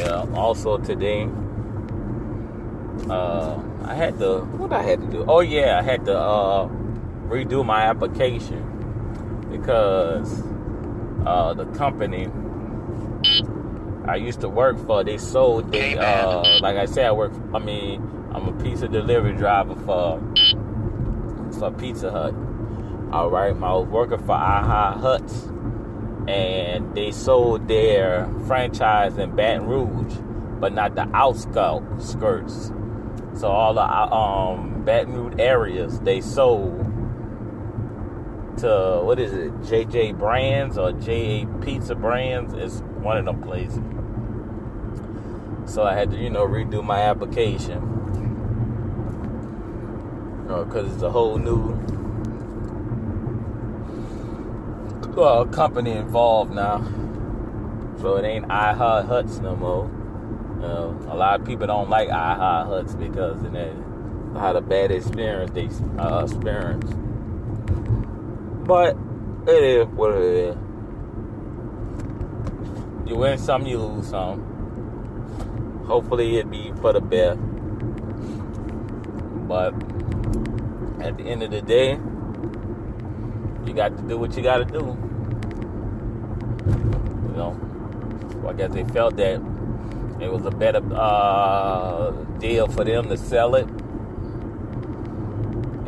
Yeah. Also today, uh, I had to. What I had to do? Oh yeah, I had to uh, redo my application because uh, the company I used to work for, they sold. They uh, like I said, I work. I mean, I'm a pizza delivery driver for for Pizza Hut. All right, I was working for Aha Huts, and they sold their franchise in Baton Rouge, but not the outskirts. Skirts so all the um, Baton Rouge areas they sold to what is it, JJ Brands or JA Pizza Brands? It's one of them places. So I had to, you know, redo my application because it's a whole new uh, company involved now. So it ain't IHA Huts no more. Know, a lot of people don't like IHA Huts because they had a bad experience they uh, experienced. But it is what it is. You win some, you lose some. Hopefully it be for the best. But at the end of the day, you got to do what you got to do. You know, well, I guess they felt that it was a better uh, deal for them to sell it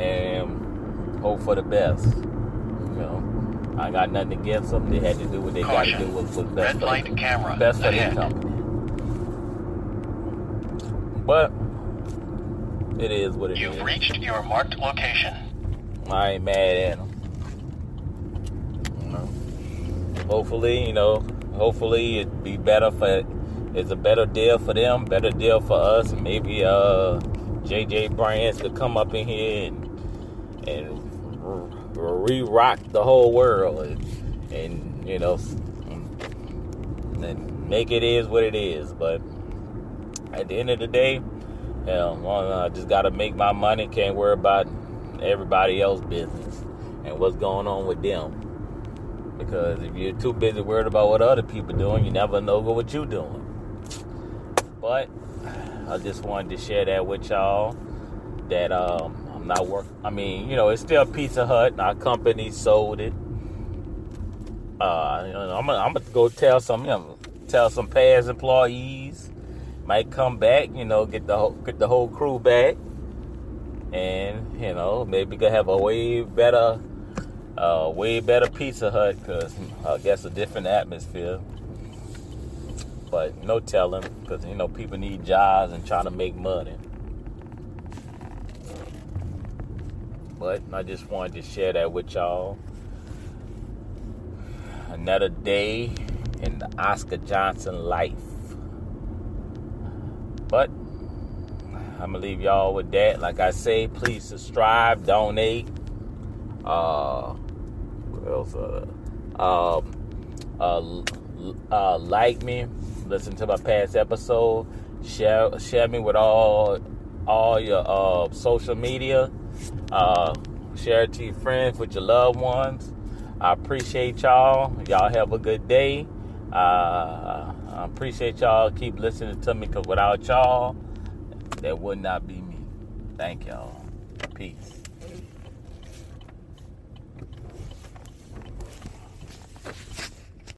and hope for the best. You know, I got nothing against them. They had to do what they got to do. What was best Red for light them. camera Best for their company. But it is what it is. You've reached your marked location. I ain't mad at them. You know. Hopefully, you know, hopefully it be better for it's a better deal for them, better deal for us, maybe uh JJ Brands could come up in here and and re-rock the whole world and, and you know and make it is what it is. But at the end of the day, hell, well, I just gotta make my money. Can't worry about everybody else's business and what's going on with them. Because if you're too busy worried about what other people doing, you never know what you're doing. But I just wanted to share that with y'all. That um, I'm not work. I mean, you know, it's still Pizza Hut. Our company sold it. Uh, you know, I'm gonna, go tell some, you know, tell some past employees. Might come back, you know, get the whole, get the whole crew back, and you know, maybe could have a way better, uh, way better Pizza Hut because I guess a different atmosphere. But no telling, because you know people need jobs and trying to make money. But I just wanted to share that with y'all. Another day in the Oscar Johnson life. But I'm gonna leave y'all with that. Like I say, please subscribe, donate. Uh, else? Uh, um, uh, uh, like me, listen to my past episode, share share me with all all your uh, social media. Uh, share it to your friends, with your loved ones. I appreciate y'all. Y'all have a good day. Uh, I appreciate y'all. Keep listening to me because without y'all, that would not be me. Thank y'all. Peace.